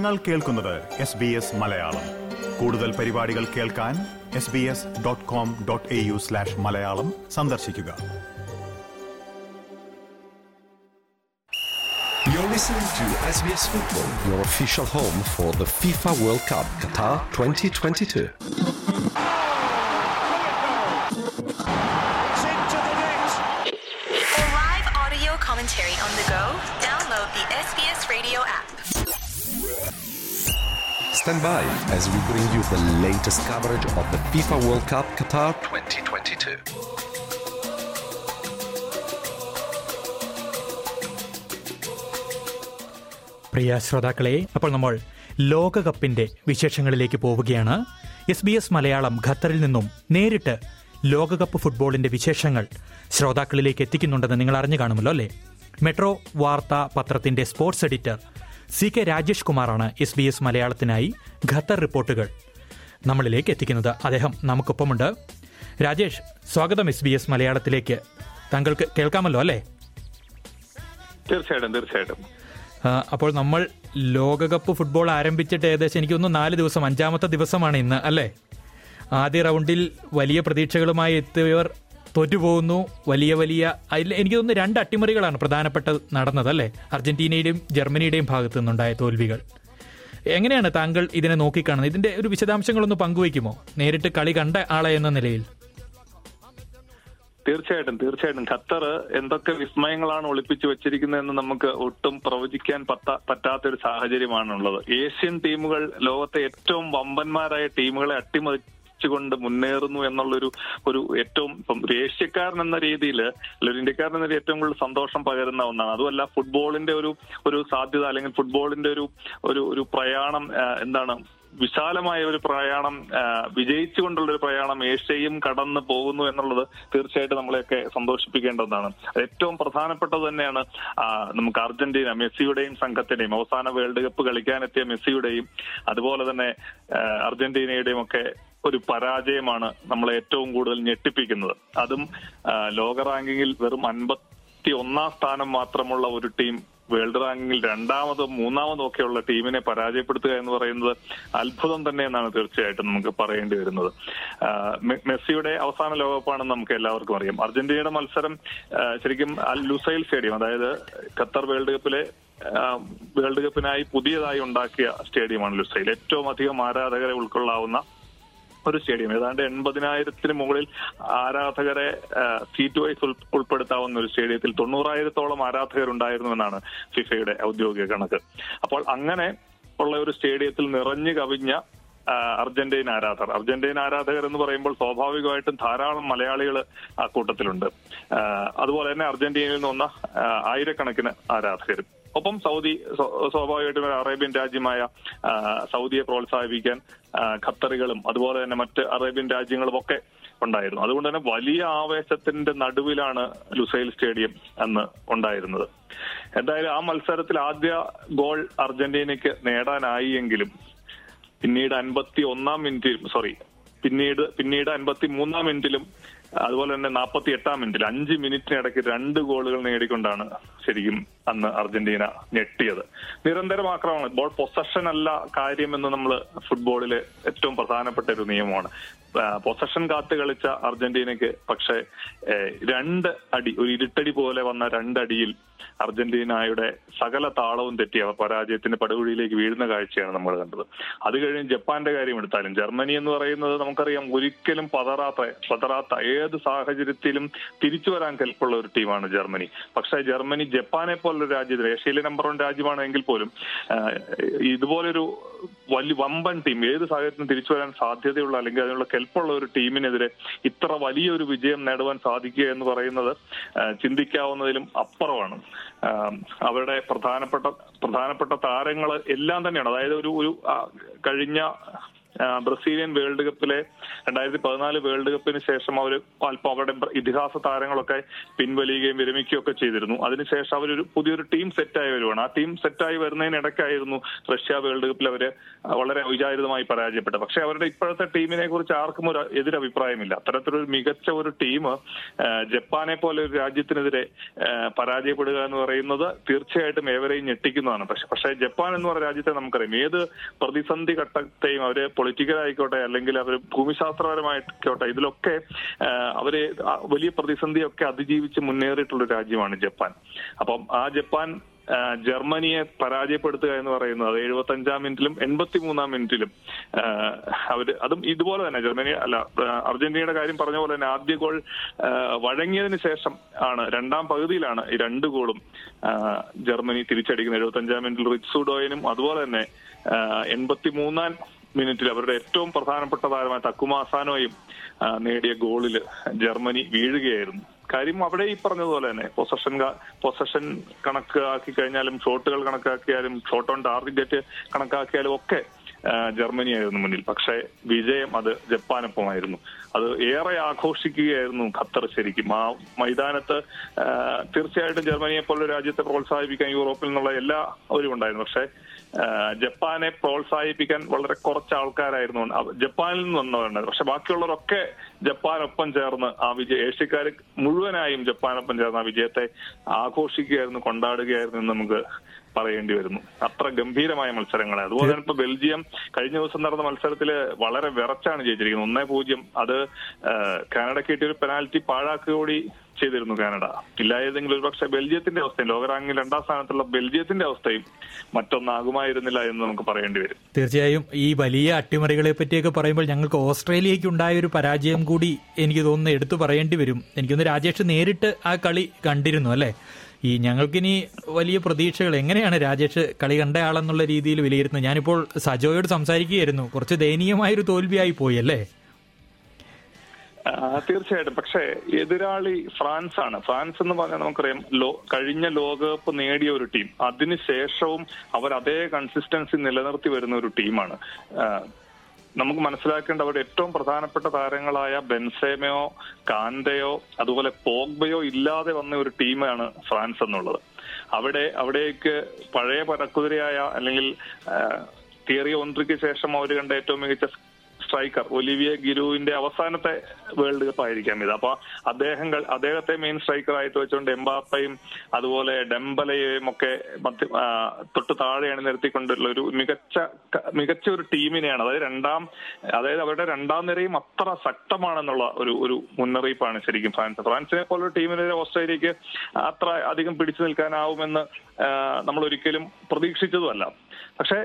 നിങ്ങൾ കേൾക്കുന്നത് മലയാളം. കൂടുതൽ പരിപാടികൾ കേൾക്കാൻ മലയാളം സന്ദർശിക്കുക. Football home for the FIFA world cup twenty twenty Stand by as we bring you the latest coverage of the FIFA World Cup Qatar 2022. പ്രിയ ശ്രോതാക്കളെ അപ്പോൾ നമ്മൾ ലോകകപ്പിന്റെ വിശേഷങ്ങളിലേക്ക് പോവുകയാണ് എസ് ബി എസ് മലയാളം ഖത്തറിൽ നിന്നും നേരിട്ട് ലോകകപ്പ് ഫുട്ബോളിന്റെ വിശേഷങ്ങൾ ശ്രോതാക്കളിലേക്ക് എത്തിക്കുന്നുണ്ടെന്ന് നിങ്ങൾ അറിഞ്ഞു കാണുമല്ലോ അല്ലേ മെട്രോ വാർത്താ പത്രത്തിന്റെ sports editor C K Rajesh കുമാറാണ് എസ് ബി എസ് മലയാളത്തിനായി ഖത്തർ റിപ്പോർട്ടുകൾ. നമ്മളിലേക്ക് എത്തിക്കുന്നത് അദ്ദേഹം. നമുക്കൊപ്പമുണ്ട്. രാജേഷ് സ്വാഗതം എസ് ബി എസ് മലയാളത്തിലേക്ക്. താങ്കൾക്ക് കേൾക്കാമല്ലോ അല്ലേ? തീർച്ചയായിട്ടും തീർച്ചയായിട്ടും. അപ്പോൾ നമ്മൾ ലോകകപ്പ് ഫുട്ബോൾ ആരംഭിച്ചിട്ട് ഏകദേശം എനിക്ക് തോന്നുന്നു നാല് ദിവസം അഞ്ചാമത്തെ ദിവസമാണ് ഇന്ന് അല്ലേ? ആദ്യ റൗണ്ടിൽ വലിയ പ്രതീക്ഷകളുമായി എത്തിയവർ തോറ്റുപോകുന്നു വലിയ വലിയ അതിൽ എനിക്ക് തോന്നുന്നു രണ്ട് അട്ടിമറികളാണ് പ്രധാനപ്പെട്ട നടന്നത് അല്ലേ അർജന്റീനയുടെയും ജർമ്മനിയുടെയും ഭാഗത്തു നിന്നുണ്ടായ തോൽവികൾ. എങ്ങനെയാണ് താങ്കൾ ഇതിനെ നോക്കിക്കാണുന്നത്? ഇതിന്റെ ഒരു വിശദാംശങ്ങളൊന്ന് പങ്കുവയ്ക്കുമോ? നേരിട്ട് കളി കണ്ട ആളെ എന്ന നിലയിൽ. തീർച്ചയായിട്ടും തീർച്ചയായിട്ടും. ഖത്തർ എന്തൊക്കെ വിസ്മയങ്ങളാണ് ഒളിപ്പിച്ചു വെച്ചിരിക്കുന്നതെന്ന് നമുക്ക് ഒട്ടും പ്രവചിക്കാൻ പറ്റ പറ്റാത്ത ഒരു സാഹചര്യമാണുള്ളത്. ഏഷ്യൻ ടീമുകൾ ലോകത്തെ ഏറ്റവും വമ്പന്മാരായ ടീമുകളെ അട്ടിമറിച്ചുകൊണ്ട് മുന്നേറുന്നു എന്നുള്ളൊരു ഒരു ഏറ്റവും ഇപ്പം ഏഷ്യക്കാരൻ എന്ന രീതിയിൽ ഒരു ഇന്ത്യക്കാരൻ എന്ന ഏറ്റവും കൂടുതൽ സന്തോഷം പകരുന്ന ഒന്നാണ്. അതുമല്ല ഫുട്ബോളിന്റെ ഒരു ഒരു സാധ്യത അല്ലെങ്കിൽ ഫുട്ബോളിന്റെ ഒരു ഒരു ഒരു പ്രയാണം എന്താണ് വിശാലമായ ഒരു പ്രയാണം വിജയിച്ചുകൊണ്ടുള്ള ഒരു പ്രയാണം ഏഷ്യയും കടന്നു പോകുന്നു എന്നുള്ളത് തീർച്ചയായിട്ടും നമ്മളെയൊക്കെ സന്തോഷിപ്പിക്കേണ്ട ഒന്നാണ്. ഏറ്റവും പ്രധാനപ്പെട്ടത് തന്നെയാണ് നമുക്ക് അർജന്റീന മെസ്സിയുടെയും സംഘത്തിന്റെയും അവസാന വേൾഡ് കപ്പ് കളിക്കാനെത്തിയ മെസ്സിയുടെയും അതുപോലെ തന്നെ അർജന്റീനയുടെയും ഒക്കെ ഒരു പരാജയമാണ് നമ്മളെ ഏറ്റവും കൂടുതൽ ഞെട്ടിപ്പിക്കുന്നത്. അതും ലോക റാങ്കിങ്ങിൽ വെറും അൻപത്തി ഒന്നാം സ്ഥാനം മാത്രമുള്ള ഒരു ടീം വേൾഡ് റാങ്കിങ്ങിൽ രണ്ടാമതും മൂന്നാമതും ഒക്കെയുള്ള ടീമിനെ പരാജയപ്പെടുത്തുക എന്ന് പറയുന്നത് അത്ഭുതം തന്നെ എന്നാണ് തീർച്ചയായിട്ടും നമുക്ക് പറയേണ്ടി വരുന്നത്. മെസ്സിയുടെ അവസാന ലോകകപ്പാണെന്ന് നമുക്ക് എല്ലാവർക്കും അറിയാം. അർജന്റീനയുടെ മത്സരം ശരിക്കും അൽ ലുസൈൽ സ്റ്റേഡിയം അതായത് ഖത്തർ വേൾഡ് കപ്പിലെ വേൾഡ് കപ്പിനായി പുതിയതായി ഉണ്ടാക്കിയ സ്റ്റേഡിയമാണ് ലുസൈൽ ഏറ്റവും അധികം ആരാധകരെ ഉൾക്കൊള്ളാവുന്ന ഒരു സ്റ്റേഡിയം. ഏതാണ്ട് എൺപതിനായിരത്തിന് മുകളിൽ ആരാധകരെ സീറ്റ് വൈസ് ഉൾ- ഉൾപ്പെടുത്താവുന്ന ഒരു സ്റ്റേഡിയത്തിൽ തൊണ്ണൂറായിരത്തോളം ആരാധകരുണ്ടായിരുന്നുവെന്നാണ് ഫിഫയുടെ ഔദ്യോഗിക കണക്ക്. അപ്പോൾ അങ്ങനെ ഉള്ള ഒരു സ്റ്റേഡിയത്തിൽ നിറഞ്ഞു കവിഞ്ഞ അർജന്റീന ആരാധകർ. അർജന്റീന ആരാധകർ എന്ന് പറയുമ്പോൾ സ്വാഭാവികമായിട്ടും ധാരാളം മലയാളികൾ ആ കൂട്ടത്തിലുണ്ട്. അതുപോലെ തന്നെ അർജന്റീനയിൽ നിന്ന് ആയിരക്കണക്കിന് ആരാധകരും. ഒപ്പം സൗദി സ്വ- സ്വാഭാവികമായിട്ടും ഒരു അറേബ്യൻ രാജ്യമായ സൗദിയെ പ്രോത്സാഹിപ്പിക്കാൻ ഖത്തറികളും അതുപോലെ തന്നെ മറ്റ് അറേബ്യൻ രാജ്യങ്ങളും ഒക്കെ ഉണ്ടായിരുന്നു. അതുകൊണ്ട് തന്നെ വലിയ ആവേശത്തിന്റെ നടുവിലാണ് ലുസൈൽ സ്റ്റേഡിയം അന്ന് ഉണ്ടായിരുന്നത്. എന്തായാലും ആ മത്സരത്തിൽ ആദ്യ ഗോൾ അർജന്റീനയ്ക്ക് നേടാനായി എങ്കിലും പിന്നീട് അൻപത്തി ഒന്നാം മിനിറ്റിൽ സോറി പിന്നീട് പിന്നീട് അൻപത്തി മൂന്നാം മിനിറ്റിലും അതുപോലെ തന്നെ നാൽപ്പത്തി എട്ടാം മിനിറ്റിൽ അഞ്ച് മിനിറ്റിനിടയ്ക്ക് രണ്ട് ഗോളുകൾ നേടിക്കൊണ്ടാണ് ശരിക്കും അന്ന് അർജന്റീന ഞെട്ടിയത്. നിരന്തരം ആക്രമണം. ബോൾ പൊസഷൻ അല്ല കാര്യമെന്ന് നമ്മൾ ഫുട്ബോളിലെ ഏറ്റവും പ്രധാനപ്പെട്ട ഒരു നിയമമാണ്. പൊസഷൻ കാത്ത് കളിച്ച അർജന്റീനയ്ക്ക് പക്ഷേ രണ്ട് അടി ഒരു ഇരുട്ടടി പോലെ വന്ന രണ്ടടിയിൽ അർജന്റീനയുടെ സകല താളവും തെറ്റി. അവർ പരാജയത്തിന്റെ പടുകുഴിയിലേക്ക് വീഴുന്ന കാഴ്ചയാണ് നമ്മൾ കണ്ടത്. അത് കഴിഞ്ഞ് ജപ്പാന്റെ കാര്യം എടുത്താലും ജർമ്മനി എന്ന് പറയുന്നത് നമുക്കറിയാം ഒരിക്കലും പതറാത്ത പതറാത്ത ഏത് സാഹചര്യത്തിലും തിരിച്ചു വരാൻ കെൽപ്പുള്ള ഒരു ടീമാണ് ജർമ്മനി. പക്ഷേ ജർമ്മനി ജപ്പാനെ പോലുള്ള രാജ്യത്തിന് ഏഷ്യയിലെ നമ്പർ വൺ രാജ്യമാണെങ്കിൽ പോലും ഇതുപോലൊരു വലിയ വമ്പൻ ടീം ഏത് സാഹചര്യത്തിലും തിരിച്ചു വരാൻ സാധ്യതയുള്ള അല്ലെങ്കിൽ അതിനുള്ള കെൽപ്പുള്ള ഒരു ടീമിനെതിരെ ഇത്ര വലിയൊരു വിജയം നേടുവാൻ സാധിക്കുക എന്ന് പറയുന്നത് ചിന്തിക്കാവുന്നതിലും അപ്പുറമാണ്. അവരുടെ പ്രധാനപ്പെട്ട പ്രധാനപ്പെട്ട താരങ്ങൾ എല്ലാം തന്നെയാണ്. അതായത് ഒരു ഒരു കഴിഞ്ഞ ബ്രസീലിയൻ വേൾഡ് കപ്പിലെ രണ്ടായിരത്തി പതിനാല് വേൾഡ് കപ്പിന് ശേഷം അവർ അല്പം അവരുടെ ഇതിഹാസ താരങ്ങളൊക്കെ പിൻവലിയുകയും വിരമിക്കുകയും ഒക്കെ ചെയ്തിരുന്നു. അതിനുശേഷം അവരൊരു പുതിയൊരു ടീം സെറ്റായി വരുവാണ്. ആ ടീം സെറ്റായി വരുന്നതിനിടയ്ക്കായിരുന്നു റഷ്യ വേൾഡ് കപ്പിൽ അവർ വളരെ അവിചാരിതമായി പരാജയപ്പെട്ടത്. പക്ഷെ അവരുടെ ഇപ്പോഴത്തെ ടീമിനെ കുറിച്ച് ആർക്കും ഒരു എതിരഭിപ്രായമില്ല. അത്തരത്തിലൊരു മികച്ച ഒരു ടീം ജപ്പാനെ പോലെ ഒരു രാജ്യത്തിനെതിരെ പരാജയപ്പെടുക എന്ന് പറയുന്നത് തീർച്ചയായിട്ടും ഏവരെയും ഞെട്ടിക്കുന്നതാണ്. പക്ഷെ പക്ഷേ ജപ്പാൻ എന്ന് പറയുന്ന രാജ്യത്തെ നമുക്കറിയാം. ഏത് പ്രതിസന്ധി ഘട്ടത്തെയും അവർ പൊളിറ്റിക്കൽ ആയിക്കോട്ടെ അല്ലെങ്കിൽ അവർ ഭൂമിശാസ്ത്രപരമായിക്കോട്ടെ ഇതിലൊക്കെ അവർ വലിയ പ്രതിസന്ധിയൊക്കെ അതിജീവിച്ച് മുന്നേറിയിട്ടുള്ള രാജ്യമാണ് ജപ്പാൻ. അപ്പം ആ ജപ്പാൻ ജർമ്മനിയെ പരാജയപ്പെടുത്തുക എന്ന് പറയുന്നത് എഴുപത്തി അഞ്ചാം മിനിറ്റിലും എൺപത്തി മൂന്നാം മിനിറ്റിലും അവർ അതും ഇതുപോലെ തന്നെ ജർമ്മനി അല്ല അർജന്റീനയുടെ കാര്യം പറഞ്ഞ പോലെ തന്നെ ആദ്യ ഗോൾ വഴങ്ങിയതിനു വഴങ്ങിയതിന് ശേഷം ആണ് രണ്ടാം പകുതിയിലാണ് ഈ രണ്ട് ഗോളും ജർമ്മനി തിരിച്ചടിക്കുന്നത്. എഴുപത്തി അഞ്ചാം മിനിറ്റിൽ റിറ്റ്സുഡോയനും അതുപോലെ തന്നെ എൺപത്തി മൂന്നാം മിനിറ്റിൽ അവരുടെ ഏറ്റവും പ്രധാനപ്പെട്ട താരമായ തക്കുമാസാനോയും നേടിയ ഗോളിൽ ജർമ്മനി വീഴുകയായിരുന്നു. കാര്യം അവിടെ ഈ പറഞ്ഞതുപോലെ തന്നെ പൊസഷൻ പൊസഷൻ കണക്കാക്കി കഴിഞ്ഞാലും ഷോട്ടുകൾ കണക്കാക്കിയാലും ഷോട്ട് ഓൺ ടാർഗറ്റ് കണക്കാക്കിയാലും ഒക്കെ ജർമ്മനി ജർമ്മനിയായിരുന്നു മുന്നിൽ. പക്ഷേ വിജയം അത് ജപ്പാനൊപ്പമായിരുന്നു. അത് ഏറെ ആഘോഷിക്കുകയായിരുന്നു ഖത്തർ ശരിക്കും. ആ മൈതാനത്ത് തീർച്ചയായിട്ടും ജർമ്മനിയെ പോലുള്ള രാജ്യത്തെ പ്രോത്സാഹിപ്പിക്കാൻ യൂറോപ്പിൽ നിന്നുള്ള എല്ലാ അവരും ഉണ്ടായിരുന്നു. പക്ഷേ ജപ്പാനെ പ്രോത്സാഹിപ്പിക്കാൻ വളരെ കുറച്ച് ആൾക്കാരായിരുന്നു ജപ്പാനിൽ നിന്ന് വന്നവരുണ്ട് പക്ഷെ ബാക്കിയുള്ളവരൊക്കെ ജപ്പാനൊപ്പം ചേർന്ന് ആ വിജയ ഏഷ്യക്കാർ മുഴുവനായും ജപ്പാനൊപ്പം ചേർന്ന് ആ വിജയത്തെ ആഘോഷിക്കുകയായിരുന്നു കൊണ്ടാടുകയായിരുന്നു എന്ന് നമുക്ക് പറയേണ്ടി വരുന്നു. അത്ര ഗംഭീരമായ മത്സരങ്ങളെ അതുപോലെ തന്നെ ഇപ്പൊ ബെൽജിയം കഴിഞ്ഞ ദിവസം നടന്ന മത്സരത്തിൽ വളരെ വിറച്ചാണ് ജയിച്ചിരിക്കുന്നത്. ഒന്നേ പൂജ്യം. അത് കാനഡ കിട്ടിയ ഒരു പെനാൽറ്റി പാഴാക്കുക കൂടി ചെയ്തിരുന്നു കാനഡ. ഇല്ലായിരുന്നെങ്കിൽ ഒരു പക്ഷേ ബെൽജിയത്തിന്റെ അവസ്ഥയും ലോകറാങ്കിൽ രണ്ടാം സ്ഥാനത്തുള്ള ബെൽജിയത്തിന്റെ അവസ്ഥയും മറ്റൊന്നാകുമായിരുന്നില്ല എന്ന് നമുക്ക് പറയേണ്ടി വരും. തീർച്ചയായും ഈ വലിയ അട്ടിമറികളെ പറ്റിയൊക്കെ പറയുമ്പോൾ ഞങ്ങൾക്ക് ഓസ്ട്രേലിയയ്ക്ക് ഉണ്ടായ ഒരു പരാജയം കൂടി എനിക്ക് തോന്നുന്നു എടുത്തു പറയേണ്ടി വരും. എനിക്കൊന്ന് രാജേഷ് നേരിട്ട് ആ കളി കണ്ടിരുന്നു അല്ലേ? ഈ ഞങ്ങൾക്കിനി വലിയ പ്രതീക്ഷകൾ എങ്ങനെയാണ് രാജേഷ് കളി കണ്ടയാളെന്നുള്ള രീതിയിൽ വിലയിരുത്തുന്നത്? ഞാനിപ്പോൾ സജോയോട് സംസാരിക്കുകയായിരുന്നു. കുറച്ച് ദയനീയമായൊരു തോൽവിയായി പോയി അല്ലേ? തീർച്ചയായിട്ടും. പക്ഷേ എതിരാളി ഫ്രാൻസ് ആണ് ഫ്രാൻസ് എന്ന് പറഞ്ഞാൽ നമുക്കറിയാം ലോ കഴിഞ്ഞ ലോകകപ്പ് നേടിയ ഒരു ടീം. അതിനുശേഷവും അവർ അതേ കൺസിസ്റ്റൻസി നിലനിർത്തി വരുന്ന ഒരു ടീമാണ്. നമുക്ക് മനസ്സിലാക്കേണ്ട അവരുടെ ഏറ്റവും പ്രധാനപ്പെട്ട താരങ്ങളായ ബെൻസേമയോ കാന്തയോ അതുപോലെ പോഗ്ബയോ ഇല്ലാതെ വന്ന ഒരു ടീമാണ് ഫ്രാൻസ് എന്നുള്ളത്. അവിടെ അവിടേക്ക് പഴയ പരക്കുതിരയായ അല്ലെങ്കിൽ തിയറി ഒൻട്രിക്ക് ശേഷം അവർ കണ്ട ഏറ്റവും മികച്ച സ്ട്രൈക്കർ ഒലിവിയ ഗിരുവിന്റെ അവസാനത്തെ വേൾഡ് കപ്പ് ആയിരിക്കാം ഇത്. അപ്പൊ അദ്ദേഹം അദ്ദേഹത്തെ മെയിൻ സ്ട്രൈക്കർ ആയിട്ട് വെച്ചുകൊണ്ട് എംബാപ്പയും അതുപോലെ ഡെംബലയെയും ഒക്കെ തൊട്ട് താഴെയാണ് നിർത്തിക്കൊണ്ടുള്ള ഒരു മികച്ച മികച്ച ഒരു ടീമിനെയാണ്. അതായത് രണ്ടാം അതായത് അവരുടെ രണ്ടാം നിരയും അത്ര ശക്തമാണെന്നുള്ള ഒരു ഒരു മുന്നറിയിപ്പാണ് ശരിക്കും ഫ്രാൻസ്. ഫ്രാൻസിനെ പോലൊരു ടീമിനെതിരെ ഓസ്ട്രേലിയക്ക് അത്ര അധികം പിടിച്ചു നിൽക്കാനാവുമെന്ന് നമ്മൾ ഒരിക്കലും പ്രതീക്ഷിച്ചതുമല്ല. പക്ഷേ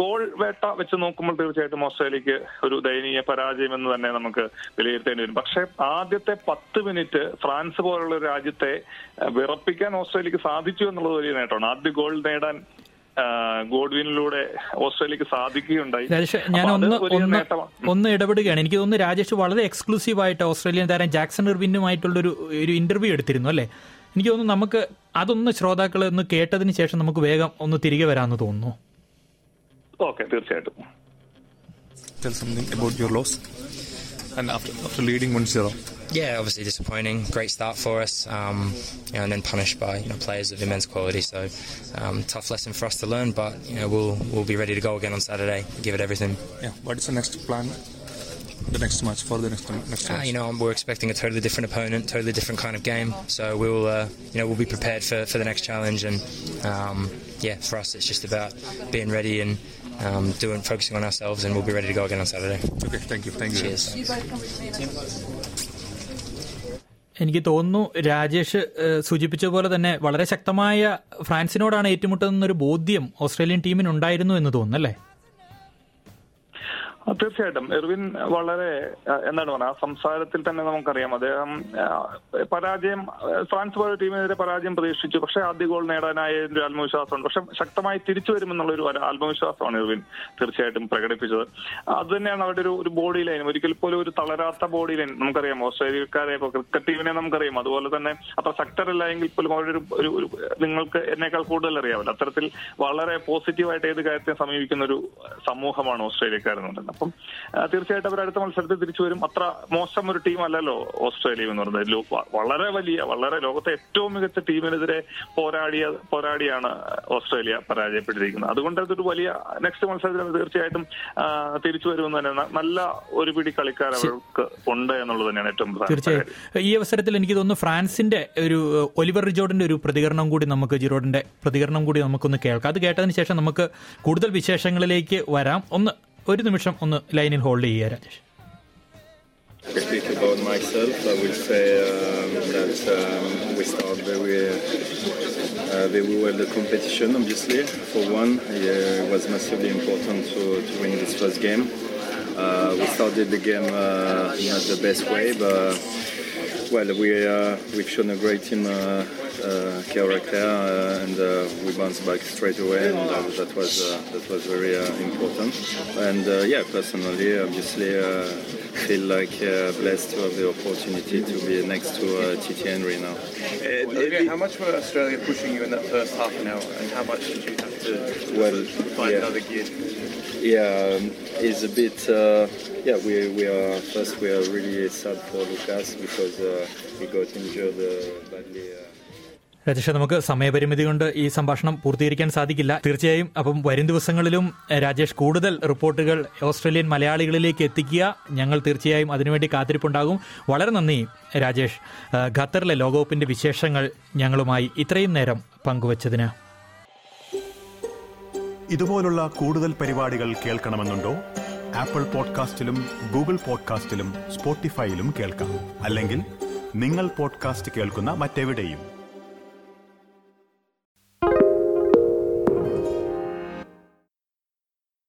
ഗോൾ വേട്ട വെച്ച് നോക്കുമ്പോൾ തീർച്ചയായിട്ടും ഓസ്ട്രേലിയക്ക് ഒരു ദയനീയ പരാജയം എന്ന് തന്നെ നമുക്ക് വിലയിരുത്തേണ്ടി വരും. പക്ഷേ ആദ്യത്തെ പത്ത് മിനിറ്റ് ഫ്രാൻസ് പോലുള്ള രാജ്യത്തെ വിറപ്പിക്കാൻ ഓസ്ട്രേലിയക്ക് സാധിച്ചു എന്നുള്ളത് വലിയ നേട്ടമാണ്. ആദ്യ ഗോൾ നേടാൻ ഗോഡ്വിനിലൂടെ ഓസ്ട്രേലിയക്ക് സാധിക്കുകയുണ്ടായി. ഞാൻ ഒന്ന് ഒന്ന് ഇടപെടുകയാണ്. എനിക്ക് തോന്നുന്നു രാജേഷ് വളരെ എക്സ്ക്ലൂസീവ് ആയിട്ട് ഓസ്ട്രേലിയൻ താരം ജാക്സൺ ഇർവിനുമായിട്ടുള്ളൊരു ഒരു ഇന്റർവ്യൂ എടുത്തിരുന്നു അല്ലേ? എനിക്ക് തോന്നുന്നു നമുക്ക് അതൊന്ന് ശ്രോതാക്കൾ ഒന്ന് കേട്ടതിന് ശേഷം നമുക്ക് വേഗം ഒന്ന് തിരികെ വരാമെന്ന് തോന്നുന്നു ഓക്കെ തീർച്ചയായിട്ടും tell something about your loss and after, after leading 1-0 Yeah, obviously disappointing. Great start for us, um, you know, and then punished by you know players of immense quality. So um, tough lesson for us to learn, but you know we'll we'll be ready to go again on Saturday. Give it everything. yeah what is the next plan The next match for the next next match? Uh, you know, we're expecting a totally different opponent, totally different kind of game. So we'll, uh, you know, we'll be prepared for, for the next challenge. And um, yeah, for us, it's just about being ready and um, doing, focusing on ourselves, and we'll be ready to go again on Saturday. okay thank you thank you Cheers. എനിക്ക് തോന്നുന്നു രാജേഷ് സൂചിപ്പിച്ച പോലെ തന്നെ വളരെ ശക്തമായ ഫ്രാൻസിനോടാണ് ഏറ്റുമുട്ടുന്നൊരു ബോധ്യം Australian ടീമിനുണ്ടായിരുന്നു എന്ന് തോന്നുന്നു അല്ലേ ആ, തീർച്ചയായിട്ടും. എർവിൻ വളരെ എന്താണ് പറയുക ആ സംസാരത്തിൽ തന്നെ നമുക്കറിയാം. അദ്ദേഹം പരാജയം ഫ്രാൻസ് പോലെ ടീമിനെതിരെ പരാജയം പ്രതീക്ഷിച്ചു. പക്ഷെ ആദ്യ ഗോൾ നേടാനായ ഒരു ആത്മവിശ്വാസമുണ്ട്. പക്ഷെ ശക്തമായി തിരിച്ചു വരുമെന്നുള്ള ഒരു ആത്മവിശ്വാസമാണ് എർവിൻ തീർച്ചയായിട്ടും പ്രകടിപ്പിച്ചത്. അത് തന്നെയാണ് അവരുടെ ഒരു ഒരു ബോഡി ലൈൻ ഒരിക്കൽ പോലും ഒരു തളരാത്ത ബോഡി ലൈൻ നമുക്കറിയാം. ഓസ്ട്രേലിയക്കാരെ ഇപ്പൊ ക്രിക്കറ്റ് ടീമിനെ നമുക്കറിയാം. അതുപോലെ തന്നെ അത്ര ശക്തരല്ല എങ്കിൽ പോലും അവരുടെ ഒരു ഒരു ഒരു നിങ്ങൾക്ക് എന്നേക്കാൾ കൂടുതൽ അറിയാമല്ലോ. അത്തരത്തിൽ വളരെ പോസിറ്റീവായിട്ട് ഏത് കാര്യത്തെ സമീപിക്കുന്ന ഒരു സമൂഹമാണ് ഓസ്ട്രേലിയക്കാരെന്നുള്ളത് അപ്പം തീർച്ചയായിട്ടും അവർ അടുത്ത മത്സരത്തിൽ തിരിച്ചു വരും. അത്ര മോശം ഒരു ടീം അല്ലല്ലോ ഓസ്ട്രേലിയ എന്ന് പറയുന്നത്. വളരെ വലിയ വളരെ ലോകത്തെ ഏറ്റവും മികച്ച ടീമിനെതിരെ പോരാടിയ പോരാടിയാണ് ഓസ്ട്രേലിയ പരാജയപ്പെട്ടിരിക്കുന്നത്. അതുകൊണ്ട് അതൊരു വലിയ നെക്സ്റ്റ് മത്സരത്തിൽ തീർച്ചയായിട്ടും തിരിച്ചു വരുമെന്ന് തന്നെ നല്ല ഒരു പിടി കളിക്കാർ അവർക്ക് ഉണ്ട് എന്നുള്ളത് തന്നെയാണ് ഏറ്റവും തീർച്ചയായും. ഈ അവസരത്തിൽ എനിക്ക് തോന്നുന്നു ഫ്രാൻസിന്റെ ഒരു ഒലിവർ റിജോർഡിന്റെ ഒരു പ്രതികരണം കൂടി നമുക്ക് ജിറോഡിന്റെ പ്രതികരണം കൂടി നമുക്കൊന്ന് കേൾക്കാം. അത് കേട്ടതിന് ശേഷം നമുക്ക് കൂടുതൽ വിശേഷങ്ങളിലേക്ക് വരാം. ഒന്ന് ഒരു നിമിഷം ഒന്ന് ലൈനിൽ ഹോൾഡ് ചെയ്യുക Rajesh speak about myself, I will say um, that um, we start very, uh, very well the competition. Obviously, for one, yeah, it was massively important to, to win this first game. Uh, we started the game uh, not the best way, but well, we uh, we've shown a great team uh, uh, character, uh, and uh, we bounced back straight away, and that, that was uh, that was very uh, important. And uh, yeah, personally, obviously, uh, feel like uh, blessed to have the opportunity to be next to uh, Titi Henry now. Olivier, how much were Australia pushing you in that first half an hour, and how much did you have to Well, find yeah. another gear? Yeah, um, it's a bit. Uh, yeah, we, we are first. We are really sad for Lucas because uh, he got injured uh, badly. Rajesh നമുക്ക് സമയപരിമിതി കൊണ്ട് ഈ സംഭാഷണം പൂർത്തീകരിക്കാൻ സാധിക്കില്ല. തീർച്ചയായും അപ്പം വരും ദിവസങ്ങളിലും രാജേഷ് കൂടുതൽ റിപ്പോർട്ടുകൾ ഓസ്ട്രേലിയൻ മലയാളികളിലേക്ക് എത്തിക്കുക. ഞങ്ങൾ തീർച്ചയായും അതിനുവേണ്ടി കാത്തിരിപ്പുണ്ടാകും. വളരെ നന്ദി രാജേഷ്. ഖത്തറിലെ ലോകകപ്പിന്റെ വിശേഷങ്ങൾ ഞങ്ങളുമായി ഇത്രയും നേരം പങ്കുവച്ചതിന്. ഇതുപോലുള്ള കൂടുതൽ പരിപാടികൾ കേൾക്കണമെന്നുണ്ടോ? ആപ്പിൾ പോഡ്കാസ്റ്റിലും ഗൂഗിൾ പോഡ്കാസ്റ്റിലും സ്പോട്ടിഫൈയിലും കേൾക്കാം. അല്ലെങ്കിൽ നിങ്ങൾ പോഡ്കാസ്റ്റ് കേൾക്കുന്ന മറ്റെവിടെയും.